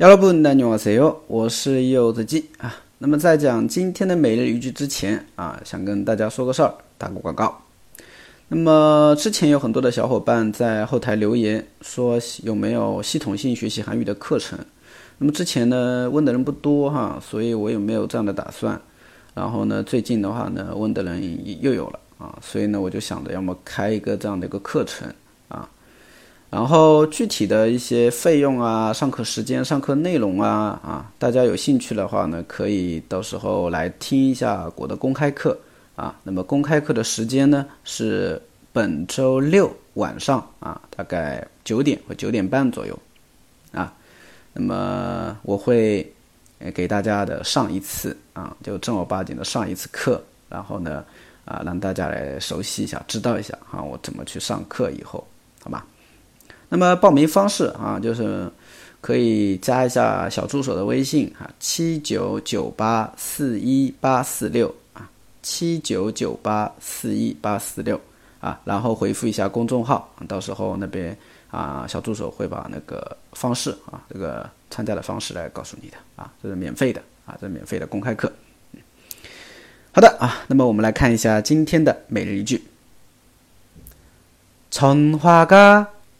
여러분 안녕하세요. 我是柚子鸡啊。那么在讲今天的每日语句之前啊，想跟大家说个事儿，打个广告。那么之前有很多的小伙伴在后台留言说有没有系统性学习韩语的课程。那么之前呢问的人不多哈，所以我也没有这样的打算。然后呢最近的话呢问的人又有了啊，所以呢我就想着要么开一个这样的一个课程啊。 然后具体的一些费用啊、上课时间、上课内容啊啊，大家有兴趣的话呢，可以到时候来听一下我的公开课啊。那么公开课的时间呢是本周六晚上啊，大概九点或九点半左右啊。那么我会给大家的上一次啊，就正儿八经的上一次课，然后呢啊，让大家来熟悉一下、知道一下啊，我怎么去上课以后，好吧？那么报名方式啊，就是可以加一下小助手的微信啊，七九九八四一八四六啊，七九九八四一八四六啊，然后回复一下公众号，到时候那边啊，小助手会把那个方式啊，这个参加的方式来告诉你的啊，这是免费的啊，这是免费的公开课。好的啊，那么我们来看一下今天的每日一句，春花嘎。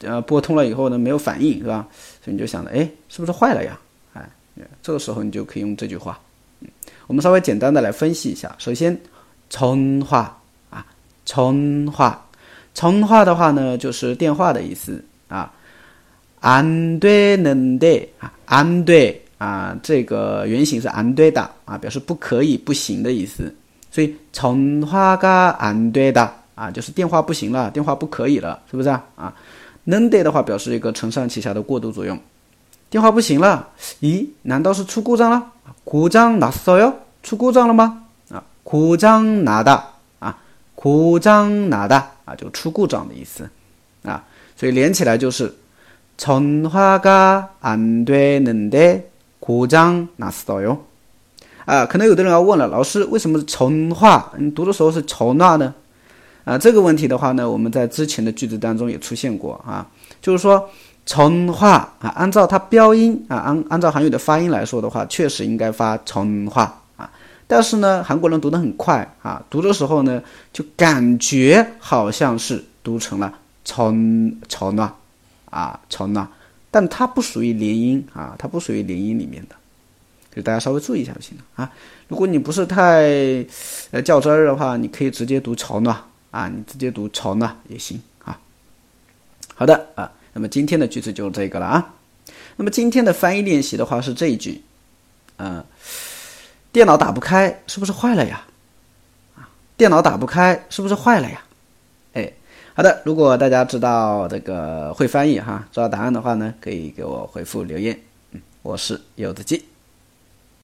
呃，拨通了以后呢，没有反应，是吧？所以你就想着，哎，是不是坏了呀？哎，这个时候你就可以用这句话。嗯，我们稍微简单的来分析一下。首先，充话啊，充话，充话的话呢，就是电话的意思啊。安对能对啊，安对啊，这个原型是安对的啊，表示不可以、不行的意思。所以，充话嘎安对的啊，就是电话不行了，电话不可以了，是不是啊？啊。能得的话表示一个承上启下的过渡作用。电话不行了，咦？难道是出故障了？故障哪어 요？ 出故障了吗？啊，故障哪다啊，故障哪다啊，就出故障的意思啊。所以连起来就是전화가안되는데고장났어 요。 啊，可能有的人要问了，老师为什么전화你读的时候是전화呢？ 啊，这个问题的话呢，我们在之前的句子当中也出现过啊，就是说，从话啊，按照它标音啊，按按照韩语的发音来说的话，确实应该发从话啊，但是呢，韩国人读得很快啊，读的时候呢，就感觉好像是读成了从从呢啊从呢，但它不属于连音啊，它不属于连音里面的，就大家稍微注意一下就行了啊。如果你不是太呃较真儿的话，你可以直接读从呢。啊，你直接读从呢也行啊。好的啊，那么今天的句子就这个了啊。那么今天的翻译练习的话是这一句，嗯，电脑打不开，是不是坏了呀？啊，电脑打不开，是不是坏了呀？哎，好的，如果大家知道这个会翻译哈，知道答案的话呢，可以给我回复留言。嗯，我是柚子鸡。